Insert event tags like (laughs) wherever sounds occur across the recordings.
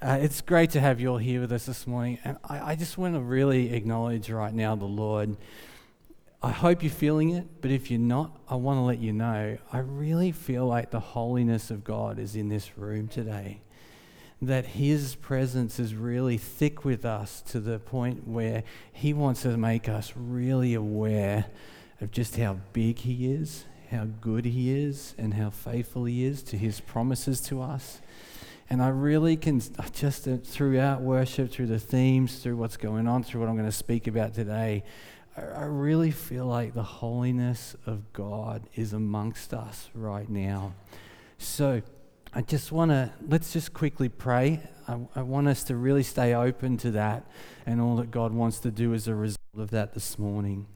Uh, it's great to have you all here with us this morning. And I, I just want to really acknowledge right now the Lord. I hope you're feeling it, but if you're not, I want to let you know I really feel like the holiness of God is in this room today. That His presence is really thick with us to the point where He wants to make us really aware of just how big He is, how good He is, and how faithful He is to His promises to us. And I really can just uh, throughout worship, through the themes, through what's going on, through what I'm going to speak about today, I really feel like the holiness of God is amongst us right now. So I just want to, let's just quickly pray. I, I, want us to really stay open to that and all that God wants to do as a result of that this morning.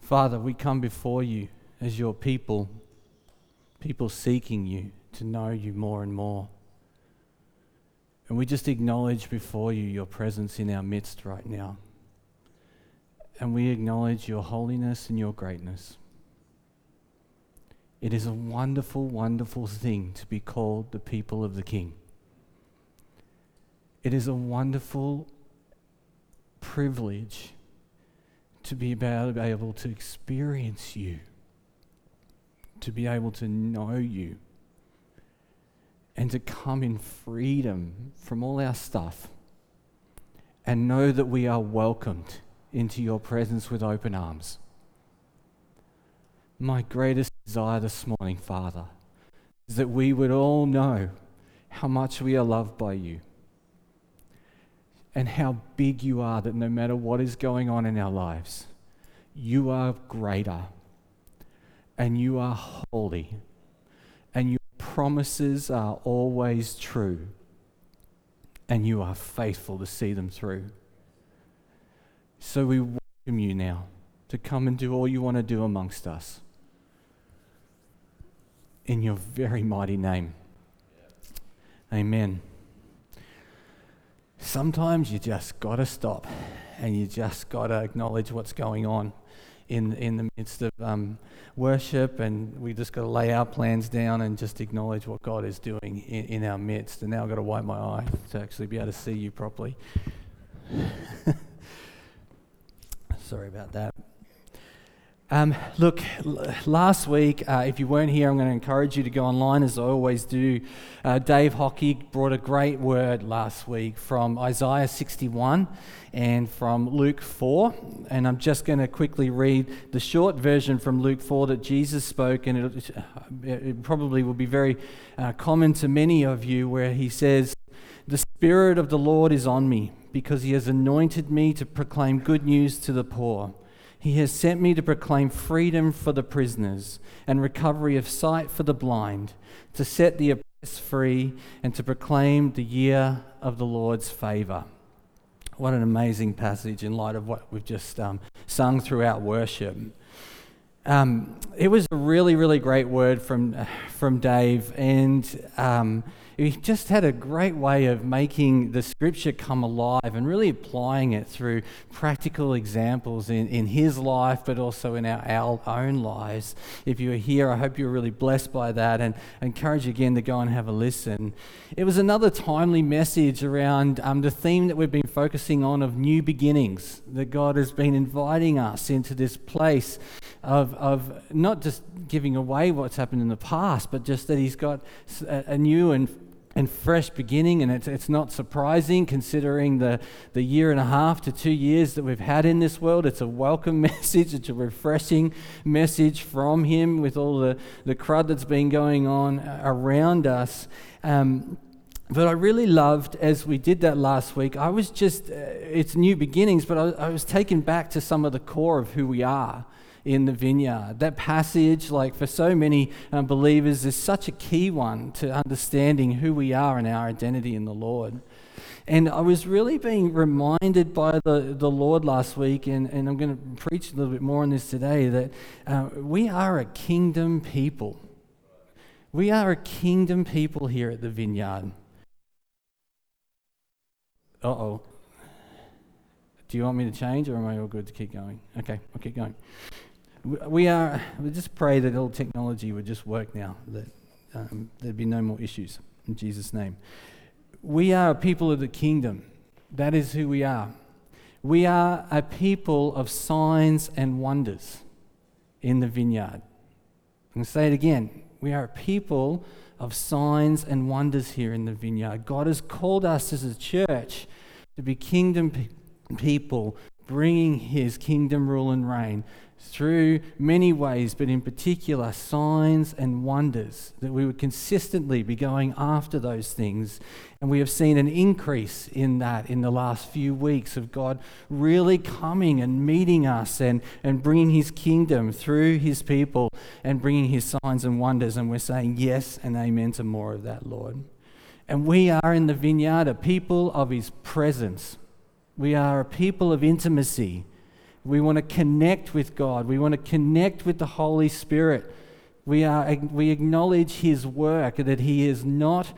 Father, we come before you as your people, people seeking you to know you more and more. And we just acknowledge before you your presence in our midst right now and we acknowledge your holiness and your greatness. It is a wonderful, wonderful thing to be called the people of the King. It is a wonderful privilege to be able to experience you, to be able to know you, and to come in freedom from all our stuff and know that we are welcomed into your presence with open arms. My greatest desire this morning, Father, is that we would all know how much we are loved by you and how big you are, that no matter what is going on in our lives, you are greater and you are holy and your promises are always true and you are faithful to see them through. So we welcome you now to come and do all you want to do amongst us. In your very mighty name. Amen. Sometimes you just got to stop and you just got to acknowledge what's going on in, in the midst of um, worship, and we just got to lay our plans down and just acknowledge what God is doing in, in our midst. And now I've got to wipe my eye to actually be able to see you properly. (laughs) Sorry about that. Um, look, last week, uh, if you weren't here, I'm going to encourage you to go online as I always do. Uh, Dave Hockey brought a great word last week from Isaiah 61 and from Luke 4. And I'm just going to quickly read the short version from Luke 4 that Jesus spoke, and it, it probably will be very uh, common to many of you, where he says, The Spirit of the Lord is on me because he has anointed me to proclaim good news to the poor. He has sent me to proclaim freedom for the prisoners and recovery of sight for the blind, to set the oppressed free, and to proclaim the year of the Lord's favor. What an amazing passage in light of what we've just um, sung throughout worship. Um, it was a really, really great word from, from Dave, and um, he just had a great way of making the scripture come alive and really applying it through practical examples in, in his life, but also in our, our own lives. If you were here, I hope you were really blessed by that and I encourage you again to go and have a listen. It was another timely message around um, the theme that we've been focusing on of new beginnings, that God has been inviting us into this place of, of not just giving away what's happened in the past, but just that He's got a, a new and and fresh beginning, and it's, it's not surprising considering the, the year and a half to two years that we've had in this world. It's a welcome (laughs) message, it's a refreshing message from Him with all the, the crud that's been going on around us. Um, but I really loved as we did that last week. I was just, uh, it's new beginnings, but I, I was taken back to some of the core of who we are in the vineyard. That passage, like for so many um, believers, is such a key one to understanding who we are and our identity in the Lord. And I was really being reminded by the, the Lord last week, and, and I'm going to preach a little bit more on this today, that uh, we are a kingdom people. We are a kingdom people here at the vineyard. Uh oh. Do you want me to change, or am I all good to keep going? Okay, I'll keep going we are, we just pray that all technology would just work now, that um, there'd be no more issues in Jesus' name. we are a people of the kingdom. That is who we are. We are a people of signs and wonders in the vineyard. I'm going to say it again. We are a people of signs and wonders here in the vineyard. God has called us as a church to be kingdom people, bringing his kingdom rule and reign through many ways, but in particular, signs and wonders, that we would consistently be going after those things. And we have seen an increase in that in the last few weeks of God really coming and meeting us and, and bringing his kingdom through his people and bringing his signs and wonders. And we're saying yes and amen to more of that, Lord. And we are in the vineyard a people of his presence, we are a people of intimacy. We want to connect with God. We want to connect with the Holy Spirit. We, are, we acknowledge His work, that He is not,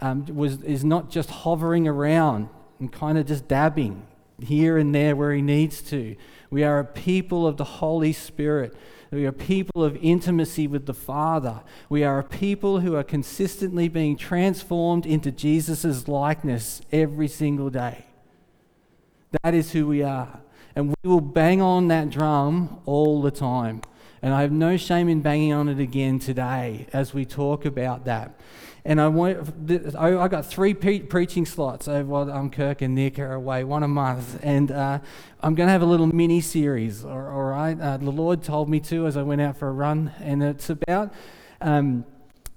um, was, is not just hovering around and kind of just dabbing here and there where He needs to. We are a people of the Holy Spirit. We are people of intimacy with the Father. We are a people who are consistently being transformed into Jesus' likeness every single day. That is who we are. And we will bang on that drum all the time. And I have no shame in banging on it again today as we talk about that. And I want, I got three pre- preaching slots over um, Kirk and Nick are away, one a month. And uh, I'm going to have a little mini series, all right? Uh, the Lord told me to as I went out for a run. And it's about um,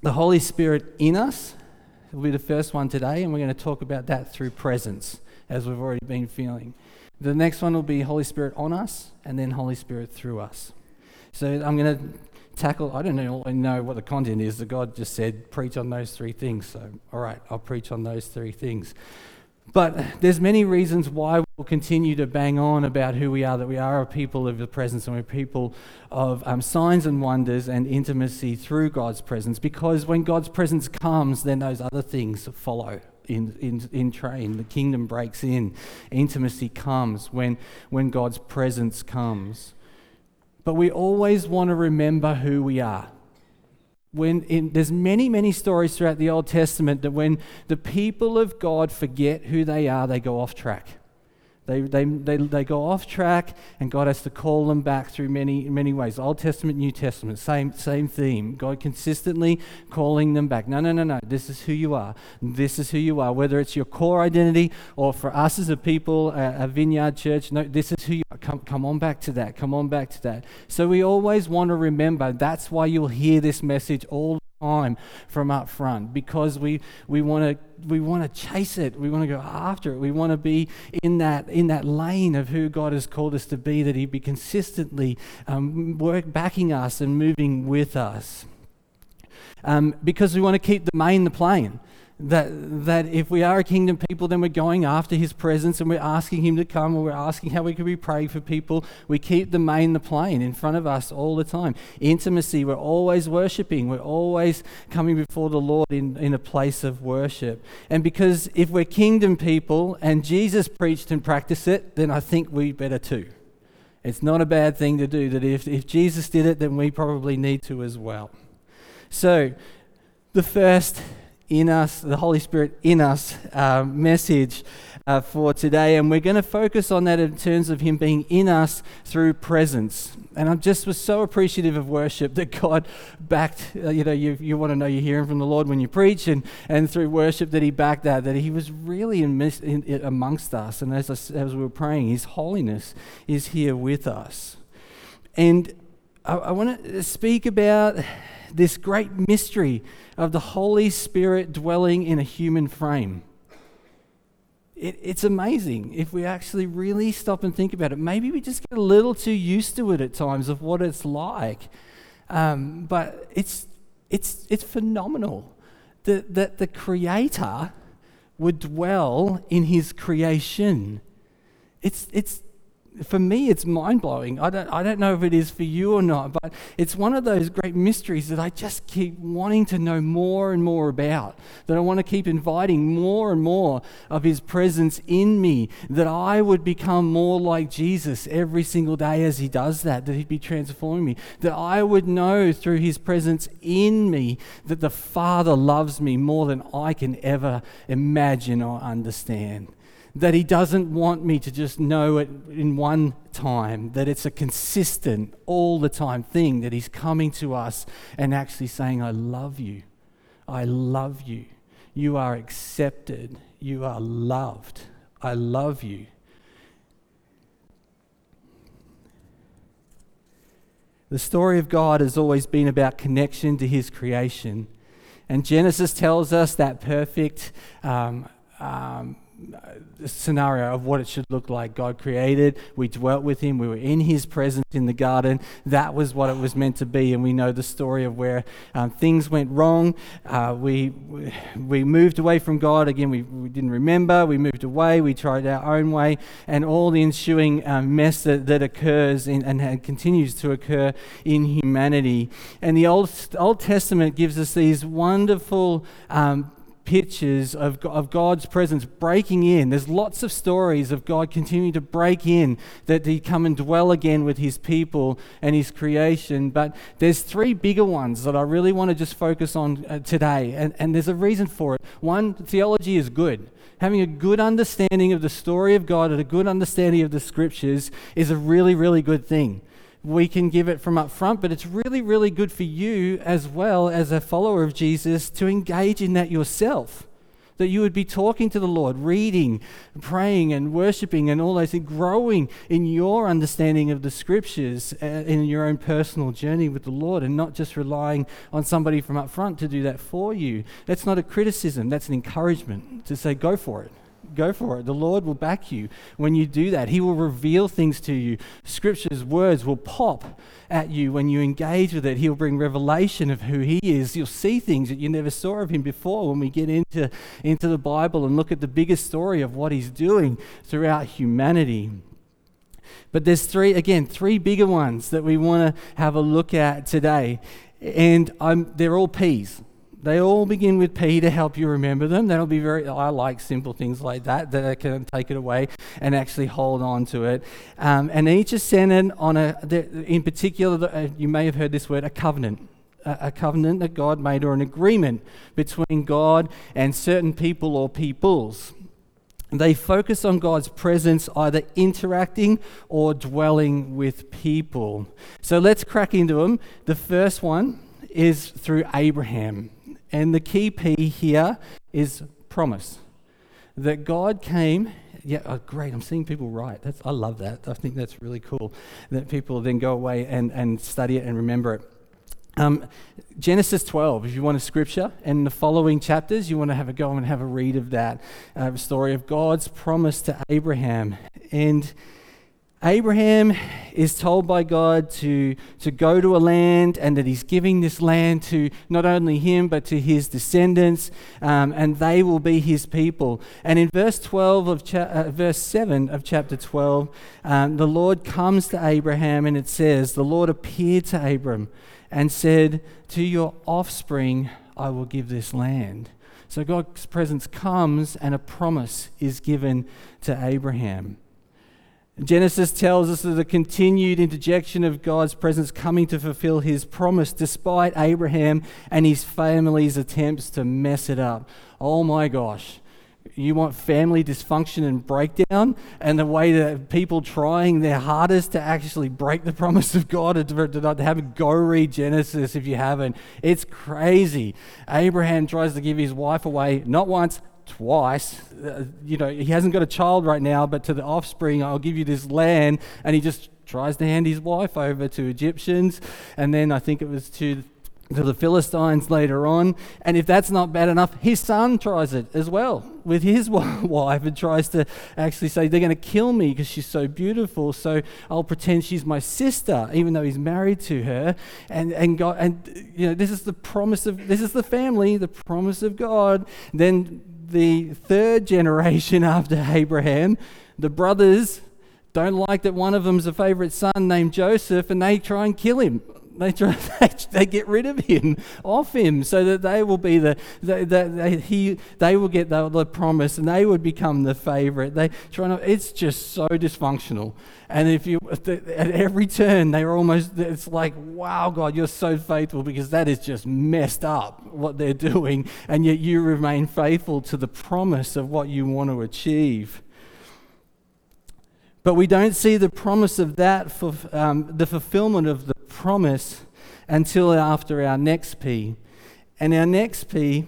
the Holy Spirit in us. It'll be the first one today. And we're going to talk about that through presence, as we've already been feeling. The next one will be Holy Spirit on us, and then Holy Spirit through us. So I'm going to tackle, I don't know, I know what the content is. The God just said, preach on those three things. So, all right, I'll preach on those three things. But there's many reasons why we'll continue to bang on about who we are, that we are a people of the presence and we're people of um, signs and wonders and intimacy through God's presence. Because when God's presence comes, then those other things follow in, in, in train. The kingdom breaks in. Intimacy comes when, when God's presence comes. But we always want to remember who we are. When in, there's many, many stories throughout the Old Testament that when the people of God forget who they are, they go off track. They, they, they, they go off track, and God has to call them back through many, many ways. Old Testament, New Testament, same, same theme. God consistently calling them back. No, no, no, no. This is who you are. This is who you are. Whether it's your core identity or for us as a people, a, a vineyard church, no, this is who you are. Come, come on back to that. Come on back to that. So we always want to remember that's why you'll hear this message all time from up front because we, we want to we want to chase it. We want to go after it. We want to be in that in that lane of who god has called us to be that he be consistently um, work backing us and moving with us. Um, because we want to keep the main the plane that, that if we are a kingdom people, then we're going after his presence and we're asking him to come or we're asking how we can be praying for people. We keep the main, the plane in front of us all the time. Intimacy, we're always worshiping. We're always coming before the Lord in, in a place of worship. And because if we're kingdom people and Jesus preached and practiced it, then I think we better too. It's not a bad thing to do, that if, if Jesus did it, then we probably need to as well. So, the first in us, the Holy Spirit in us uh, message uh, for today. And we're going to focus on that in terms of Him being in us through presence. And I just was so appreciative of worship that God backed, uh, you know, you, you want to know you're hearing from the Lord when you preach, and, and through worship that He backed that, that He was really in, in, in amongst us. And as, I, as we were praying, His holiness is here with us. And I, I want to speak about this great mystery of the Holy Spirit dwelling in a human frame. It, it's amazing if we actually really stop and think about it. Maybe we just get a little too used to it at times of what it's like. Um, but it's, it's, it's phenomenal that, that the Creator would dwell in His creation. It's, it's for me, it's mind blowing. I don't, I don't know if it is for you or not, but it's one of those great mysteries that I just keep wanting to know more and more about. That I want to keep inviting more and more of His presence in me, that I would become more like Jesus every single day as He does that, that He'd be transforming me, that I would know through His presence in me that the Father loves me more than I can ever imagine or understand that He doesn't want me to just know it in one time, that it's a consistent, all the time thing, that He's coming to us and actually saying, I love you. I love you. You are accepted. You are loved. I love you. The story of God has always been about connection to His creation. And Genesis tells us that perfect um, um, scenario of what it should look like. God created, we dwelt with Him, we were in His presence in the garden. That was what it was meant to be. And we know the story of where um, things went wrong. Uh, we, we moved away from God. Again, we, we didn't remember. We moved away. We tried our own way. And all the ensuing um, mess that, that occurs in, and continues to occur in humanity. And the Old, Old Testament gives us these wonderful um, pictures of, of God's presence breaking in. There's lots of stories of God continuing to break in, that He come and dwell again with His people and His creation. But there's three bigger ones that I really want to just focus on uh, today, and, and there's a reason for it. One, theology is good. Having a good understanding of the story of God and a good understanding of the scriptures is a really, really good thing we can give it from up front, but it's really, really good for you as well as a follower of Jesus to engage in that yourself. That you would be talking to the Lord, reading, praying, and worshiping, and all those things, growing in your understanding of the scriptures uh, in your own personal journey with the Lord, and not just relying on somebody from up front to do that for you. That's not a criticism, that's an encouragement to say, go for it go for it. The Lord will back you when you do that. He will reveal things to you. Scripture's words will pop at you when you engage with it. He'll bring revelation of who He is. You'll see things that you never saw of Him before when we get into, into the Bible and look at the bigger story of what He's doing throughout humanity. But there's three, again, three bigger ones that we want to have a look at today. And I'm, they're all P's. They all begin with P to help you remember them. That'll be very, I like simple things like that, that I can take it away and actually hold on to it. Um, and each is centered on a, in particular, uh, you may have heard this word, a covenant. A, a covenant that God made or an agreement between God and certain people or peoples. They focus on God's presence, either interacting or dwelling with people. So let's crack into them. The first one is through Abraham. And the key P here is promise. That God came, yeah, oh, great, I'm seeing people write. That's, I love that. I think that's really cool that people then go away and, and study it and remember it. Um, Genesis 12, if you want a scripture, and the following chapters, you want to have a go and have a read of that uh, story of God's promise to Abraham. And Abraham is told by God to, to go to a land and that he's giving this land to not only him but to his descendants, um, and they will be his people. And in verse 12 of cha- uh, verse 7 of chapter 12, um, the Lord comes to Abraham and it says, The Lord appeared to Abram and said, To your offspring I will give this land. So God's presence comes and a promise is given to Abraham. Genesis tells us of the continued interjection of God's presence coming to fulfill his promise despite Abraham and his family's attempts to mess it up. Oh my gosh. You want family dysfunction and breakdown, and the way that people trying their hardest to actually break the (laughs) promise of God to, to have a go read Genesis if you haven't. It's crazy. Abraham tries to give his wife away not once, twice. Uh, you know, he hasn't got a child right now, but to the offspring, I'll give you this land. And he just tries to hand his wife over to Egyptians. And then I think it was to, to the Philistines later on. And if that's not bad enough, his son tries it as well with his (laughs) wife and tries to actually say, They're going to kill me because she's so beautiful. So I'll pretend she's my sister, even though he's married to her. And, and God, and you know, this is the promise of, this is the family, the promise of God. Then the third generation (laughs) after Abraham, the brothers don't like that one of them's a favorite son named Joseph, and they try and kill him. They try, (laughs) they get rid of him, off him, so that they will be the, the, the they, he, they will get the, the promise, and they would become the favorite. They try to, it's just so dysfunctional. And if you, at every turn, they are almost, it's like, wow, God, you're so faithful because that is just messed up what they're doing. And yet you remain faithful to the promise of what you want to achieve. But we don't see the promise of that, for, um, the fulfillment of the promise until after our next P. And our next P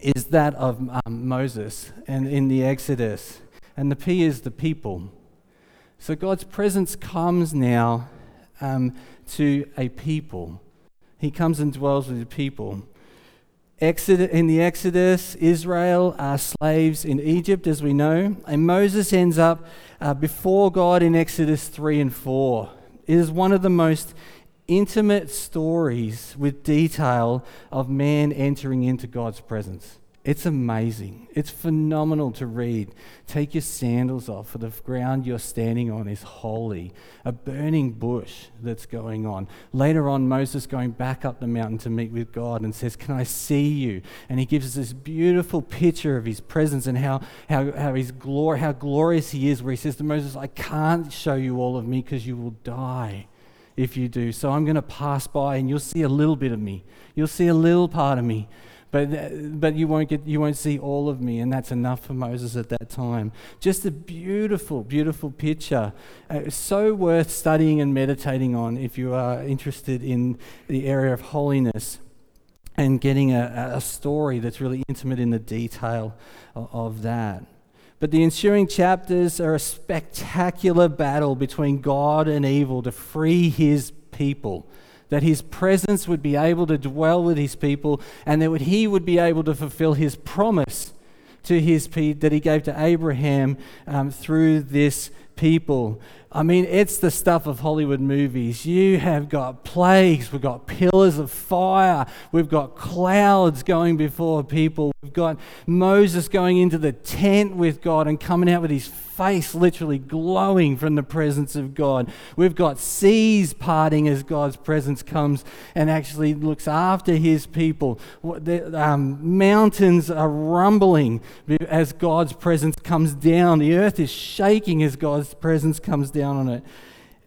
is that of um, Moses and in the Exodus. And the P is the people. So God's presence comes now um, to a people. He comes and dwells with the people. Exodus, in the Exodus, Israel are slaves in Egypt, as we know, and Moses ends up uh, before God in Exodus 3 and 4. It is one of the most intimate stories with detail of man entering into God's presence. It's amazing. It's phenomenal to read. Take your sandals off, for the ground you're standing on is holy. A burning bush that's going on. Later on, Moses going back up the mountain to meet with God and says, Can I see you? And he gives us this beautiful picture of his presence and how, how, how, his glory, how glorious he is, where he says to Moses, I can't show you all of me because you will die if you do. So I'm going to pass by and you'll see a little bit of me. You'll see a little part of me but, but you, won't get, you won't see all of me, and that's enough for Moses at that time. Just a beautiful, beautiful picture. Uh, so worth studying and meditating on if you are interested in the area of holiness and getting a, a story that's really intimate in the detail of, of that. But the ensuing chapters are a spectacular battle between God and evil to free his people that his presence would be able to dwell with his people, and that he would be able to fulfill his promise to his that he gave to Abraham um, through this people. I mean, it's the stuff of Hollywood movies. You have got plagues, we've got pillars of fire, we've got clouds going before people, we've got Moses going into the tent with God and coming out with his face literally glowing from the presence of God. We've got seas parting as God's presence comes and actually looks after his people. Um, mountains are rumbling as God's presence comes down. The earth is shaking as God's presence comes down on it.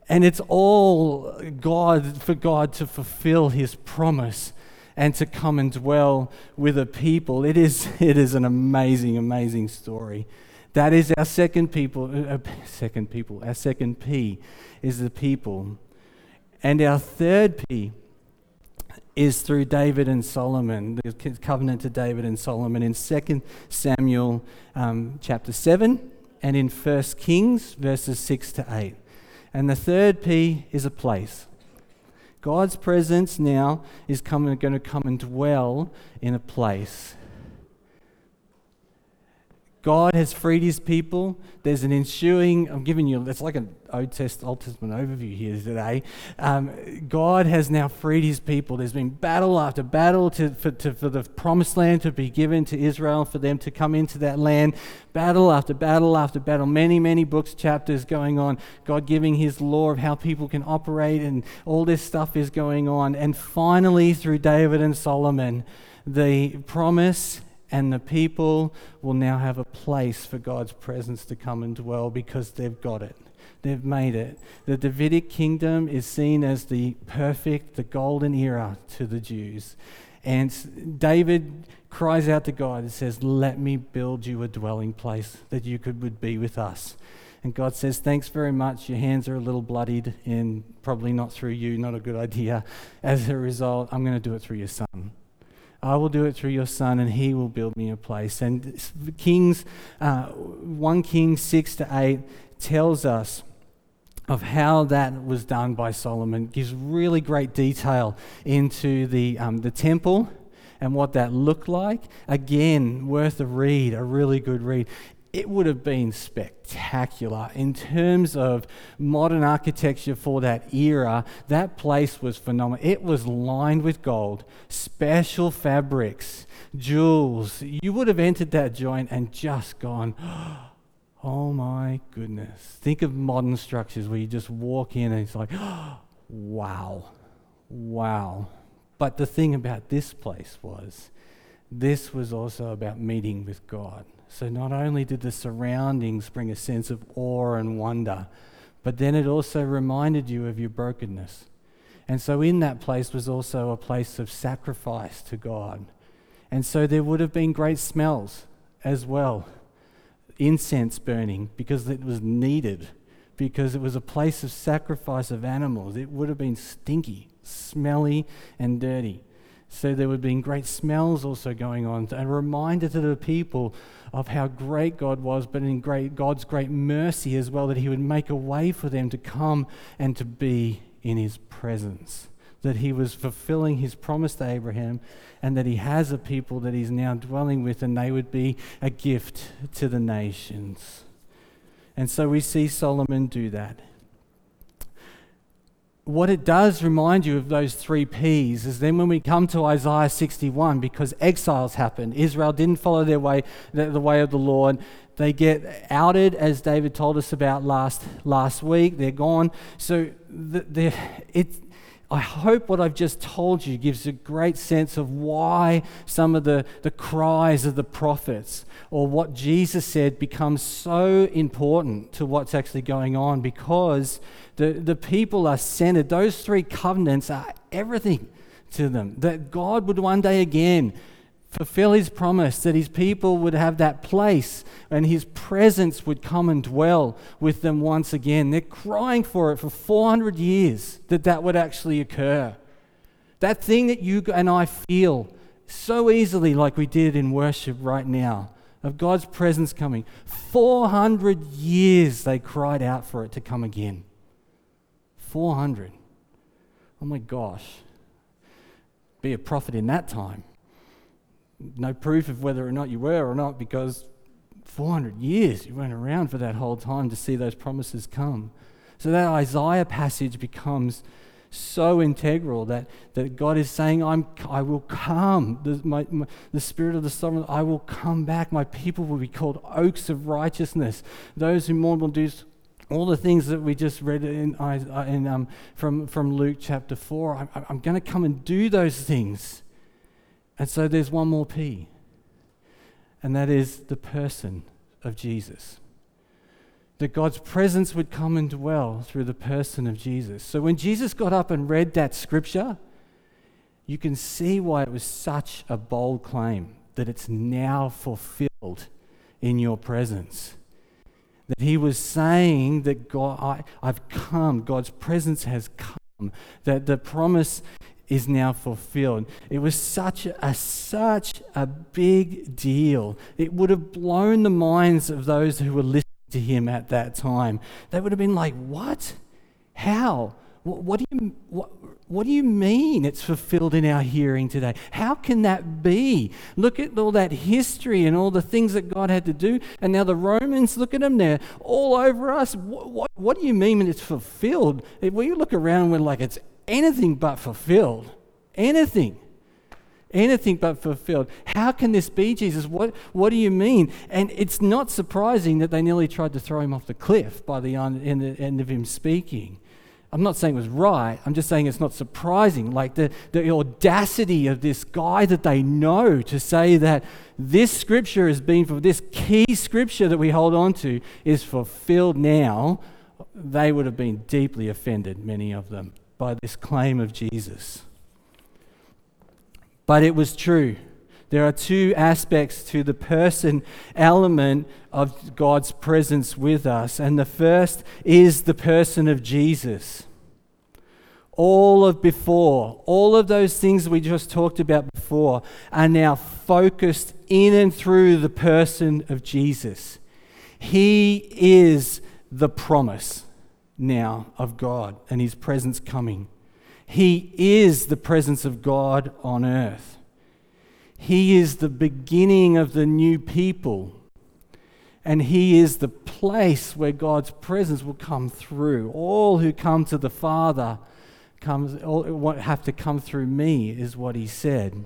And it's all God for God to fulfill his promise and to come and dwell with a people. It is, (laughs) it is an amazing, amazing story. That is our second people, uh, uh, (laughs) second people, our second P is the people. And our third P is through David and Solomon, the covenant to David and Solomon in 2 Samuel um, chapter 7 and in 1 Kings verses 6 to 8. And the third P is a place. God's presence now is coming, going to come and dwell in a place. God has freed his people. There's an ensuing, I'm giving you, it's like an Old, Test, Old Testament overview here today. Um, God has now freed his people. There's been battle after battle to, for, to, for the promised land to be given to Israel, for them to come into that land. Battle after battle after battle. Many, many books, chapters going on. God giving his law of how people can operate, and all this stuff is going on. And finally, through David and Solomon, the promise and the people will now have a place for God's presence to come and dwell because they've got it. They've made it. The Davidic kingdom is seen as the perfect, the golden era to the Jews. And David cries out to God and says, Let me build you a dwelling place that you could would be with us. And God says, Thanks very much. Your hands are a little bloodied, and probably not through you, not a good idea. As a result, I'm going to do it through your son. I will do it through your son, and he will build me a place. And Kings, uh, 1 Kings 6 to 8 tells us of how that was done by Solomon, gives really great detail into the, um, the temple and what that looked like. Again, worth a read, a really good read it would have been spectacular in terms of modern architecture for that era. That place was phenomenal. It was lined with gold, special fabrics, jewels. You would have entered that joint and just gone, (gasps) Oh my goodness. Think of modern structures where you just walk in and it's like, (gasps) wow, wow. But the thing about this place was, this was also about meeting with God. So not only did the surroundings bring a sense of awe and wonder, but then it also reminded you of your brokenness. And so in that place was also a place of sacrifice to God. And so there would have been great smells as well incense burning because it was needed, because it was a place of sacrifice of animals. It would have been stinky, smelly, and dirty. So there would been great smells also going on, a reminder to the people of how great God was, but in great, God's great mercy as well, that He would make a way for them to come and to be in His presence. That He was fulfilling His promise to Abraham and that he has a people that he's now dwelling with, and they would be a gift to the nations. And so we see Solomon do that. What it does remind you of those three P's is then when we come to Isaiah 61, because exiles happen, Israel didn't follow their way, the, the way of the Lord. They get outed, as David told us about last, last week. They're gone. So the, it, I hope what I've just told you gives a great sense of why some of the, the cries of the prophets or what Jesus said becomes so important to what's actually going on because the, the people are centered. Those three covenants are everything to them. That God would one day again fulfill his promise that his people would have that place and his presence would come and dwell with them once again. They're crying for it for 400 years that that would actually occur. That thing that you and I feel so easily, like we did in worship right now, of God's presence coming. 400 years they cried out for it to come again. 400. Oh my gosh. Be a prophet in that time no proof of whether or not you were or not because 400 years you went around for that whole time to see those promises come. So that Isaiah passage becomes so integral that, that God is saying, I'm, I will come. The, my, my, the Spirit of the Sovereign, I will come back. My people will be called oaks of righteousness. Those who mourn will do all the things that we just read in, in, um, from, from Luke chapter 4. I'm, I'm going to come and do those things. And so there's one more P, and that is the person of Jesus. That God's presence would come and dwell through the person of Jesus. So when Jesus got up and read that scripture, you can see why it was such a bold claim that it's now fulfilled in your presence. That he was saying that God, I, I've come, God's presence has come, that the promise is now fulfilled. It was such a, such a big deal. It would have blown the minds of those who were listening to him at that time. They would have been like, "What? How? What, what do you what, what do you mean it's fulfilled in our hearing today? How can that be? Look at all that history and all the things that God had to do. And now the Romans, look at them, they're all over us. What, what, what do you mean when it's fulfilled? If we look around, we're like, it's anything but fulfilled. Anything. Anything but fulfilled. How can this be, Jesus? What, what do you mean? And it's not surprising that they nearly tried to throw him off the cliff by the end, end of him speaking. I'm not saying it was right. I'm just saying it's not surprising. Like the, the audacity of this guy that they know to say that this scripture has been for this key scripture that we hold on to is fulfilled now. They would have been deeply offended, many of them by this claim of Jesus. But it was true. There are two aspects to the person element of God's presence with us. And the first is the person of Jesus. All of before, all of those things we just talked about before, are now focused in and through the person of Jesus. He is the promise now of God and his presence coming. He is the presence of God on earth. He is the beginning of the new people. And He is the place where God's presence will come through. All who come to the Father comes, all, have to come through me, is what He said.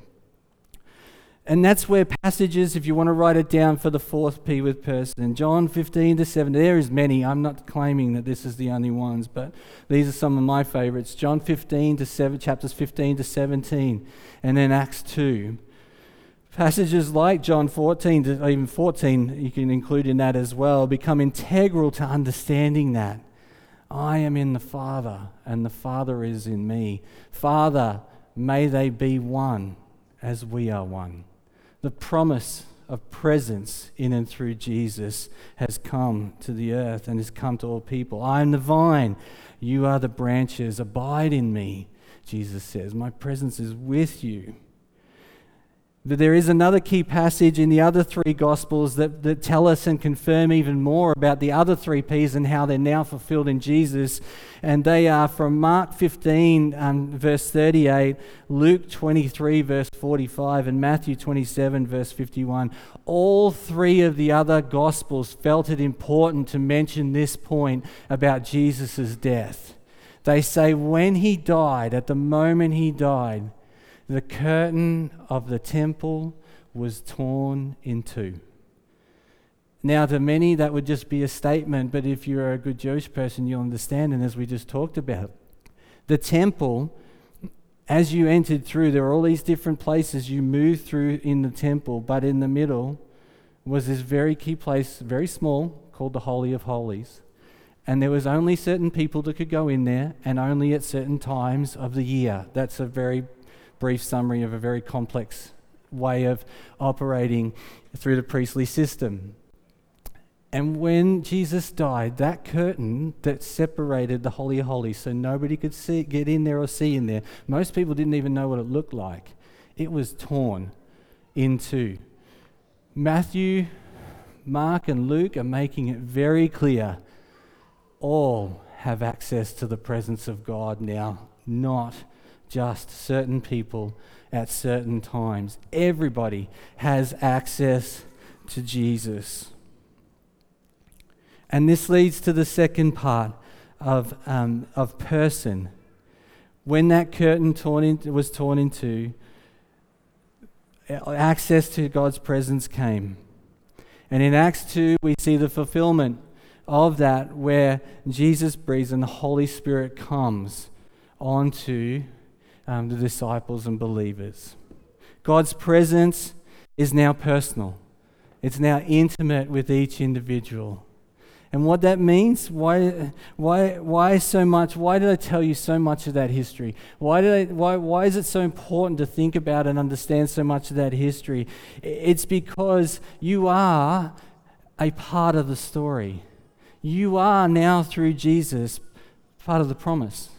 And that's where passages, if you want to write it down for the fourth P with person, John 15 to 7, there is many. I'm not claiming that this is the only ones, but these are some of my favorites. John 15 to 7, chapters 15 to 17, and then Acts 2. Passages like John 14 to even 14, you can include in that as well, become integral to understanding that. I am in the Father, and the Father is in me. Father, may they be one as we are one. The promise of presence in and through Jesus has come to the earth and has come to all people. I am the vine, you are the branches. Abide in me, Jesus says. My presence is with you. There is another key passage in the other three Gospels that, that tell us and confirm even more about the other three P's and how they're now fulfilled in Jesus. And they are from Mark 15, um, verse 38, Luke 23, verse 45, and Matthew 27, verse 51. All three of the other Gospels felt it important to mention this point about Jesus' death. They say when he died, at the moment he died, the curtain of the temple was torn in two. Now, to many, that would just be a statement, but if you're a good Jewish person, you'll understand. And as we just talked about, the temple, as you entered through, there were all these different places you moved through in the temple, but in the middle was this very key place, very small, called the Holy of Holies. And there was only certain people that could go in there, and only at certain times of the year. That's a very brief summary of a very complex way of operating through the priestly system. And when Jesus died, that curtain that separated the Holy of Holies so nobody could see, get in there or see in there, most people didn't even know what it looked like. It was torn in two. Matthew, Mark, and Luke are making it very clear all have access to the presence of God now, not just certain people at certain times. Everybody has access to Jesus. And this leads to the second part of, um, of person. When that curtain torn in, was torn in two, access to God's presence came. And in Acts 2, we see the fulfillment of that where Jesus breathes and the Holy Spirit comes onto um, the disciples and believers. God's presence is now personal, it's now intimate with each individual. And what that means, why, why, why so much? Why did I tell you so much of that history? Why, did I, why, why is it so important to think about and understand so much of that history? It's because you are a part of the story. You are now, through Jesus, part of the promise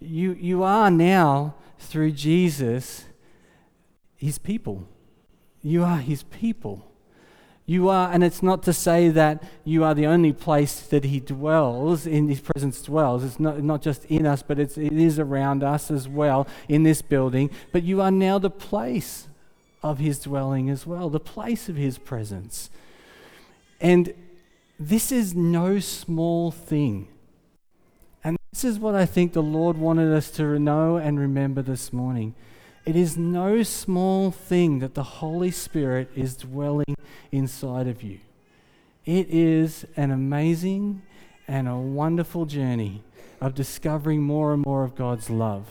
you, you are now, through Jesus, his people. You are his people. You are, and it's not to say that you are the only place that he dwells, in his presence dwells. It's not, not just in us, but it's, it is around us as well in this building. But you are now the place of his dwelling as well, the place of his presence. And this is no small thing. This is what I think the Lord wanted us to know and remember this morning. It is no small thing that the Holy Spirit is dwelling inside of you. It is an amazing and a wonderful journey of discovering more and more of God's love.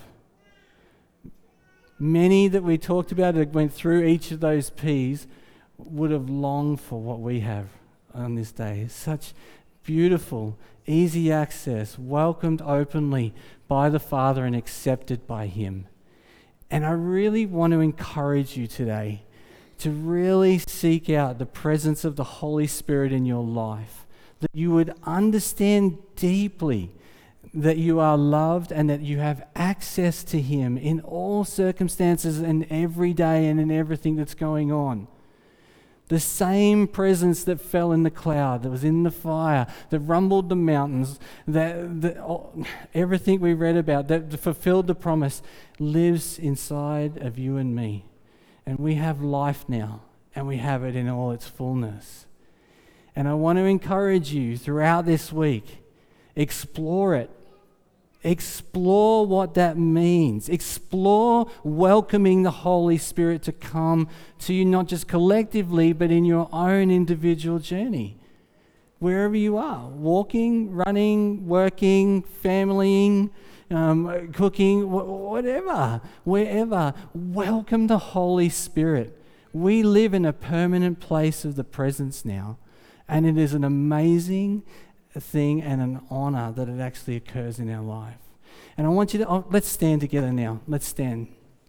Many that we talked about that went through each of those P's would have longed for what we have on this day. Such beautiful, easy access, welcomed openly by the Father and accepted by Him. And I really want to encourage you today to really seek out the presence of the Holy Spirit in your life, that you would understand deeply that you are loved and that you have access to Him in all circumstances and every day and in everything that's going on. The same presence that fell in the cloud, that was in the fire, that rumbled the mountains, that, that oh, everything we read about, that fulfilled the promise, lives inside of you and me. And we have life now, and we have it in all its fullness. And I want to encourage you throughout this week explore it, Explore what that means. Explore welcoming the Holy Spirit to come to you, not just collectively, but in your own individual journey. Wherever you are, walking, running, working, familying, um, cooking, wh- whatever, wherever, welcome the Holy Spirit. We live in a permanent place of the presence now, and it is an amazing thing and an honor that it actually occurs in our life. And I want you to, oh, let's stand together now. Let's stand.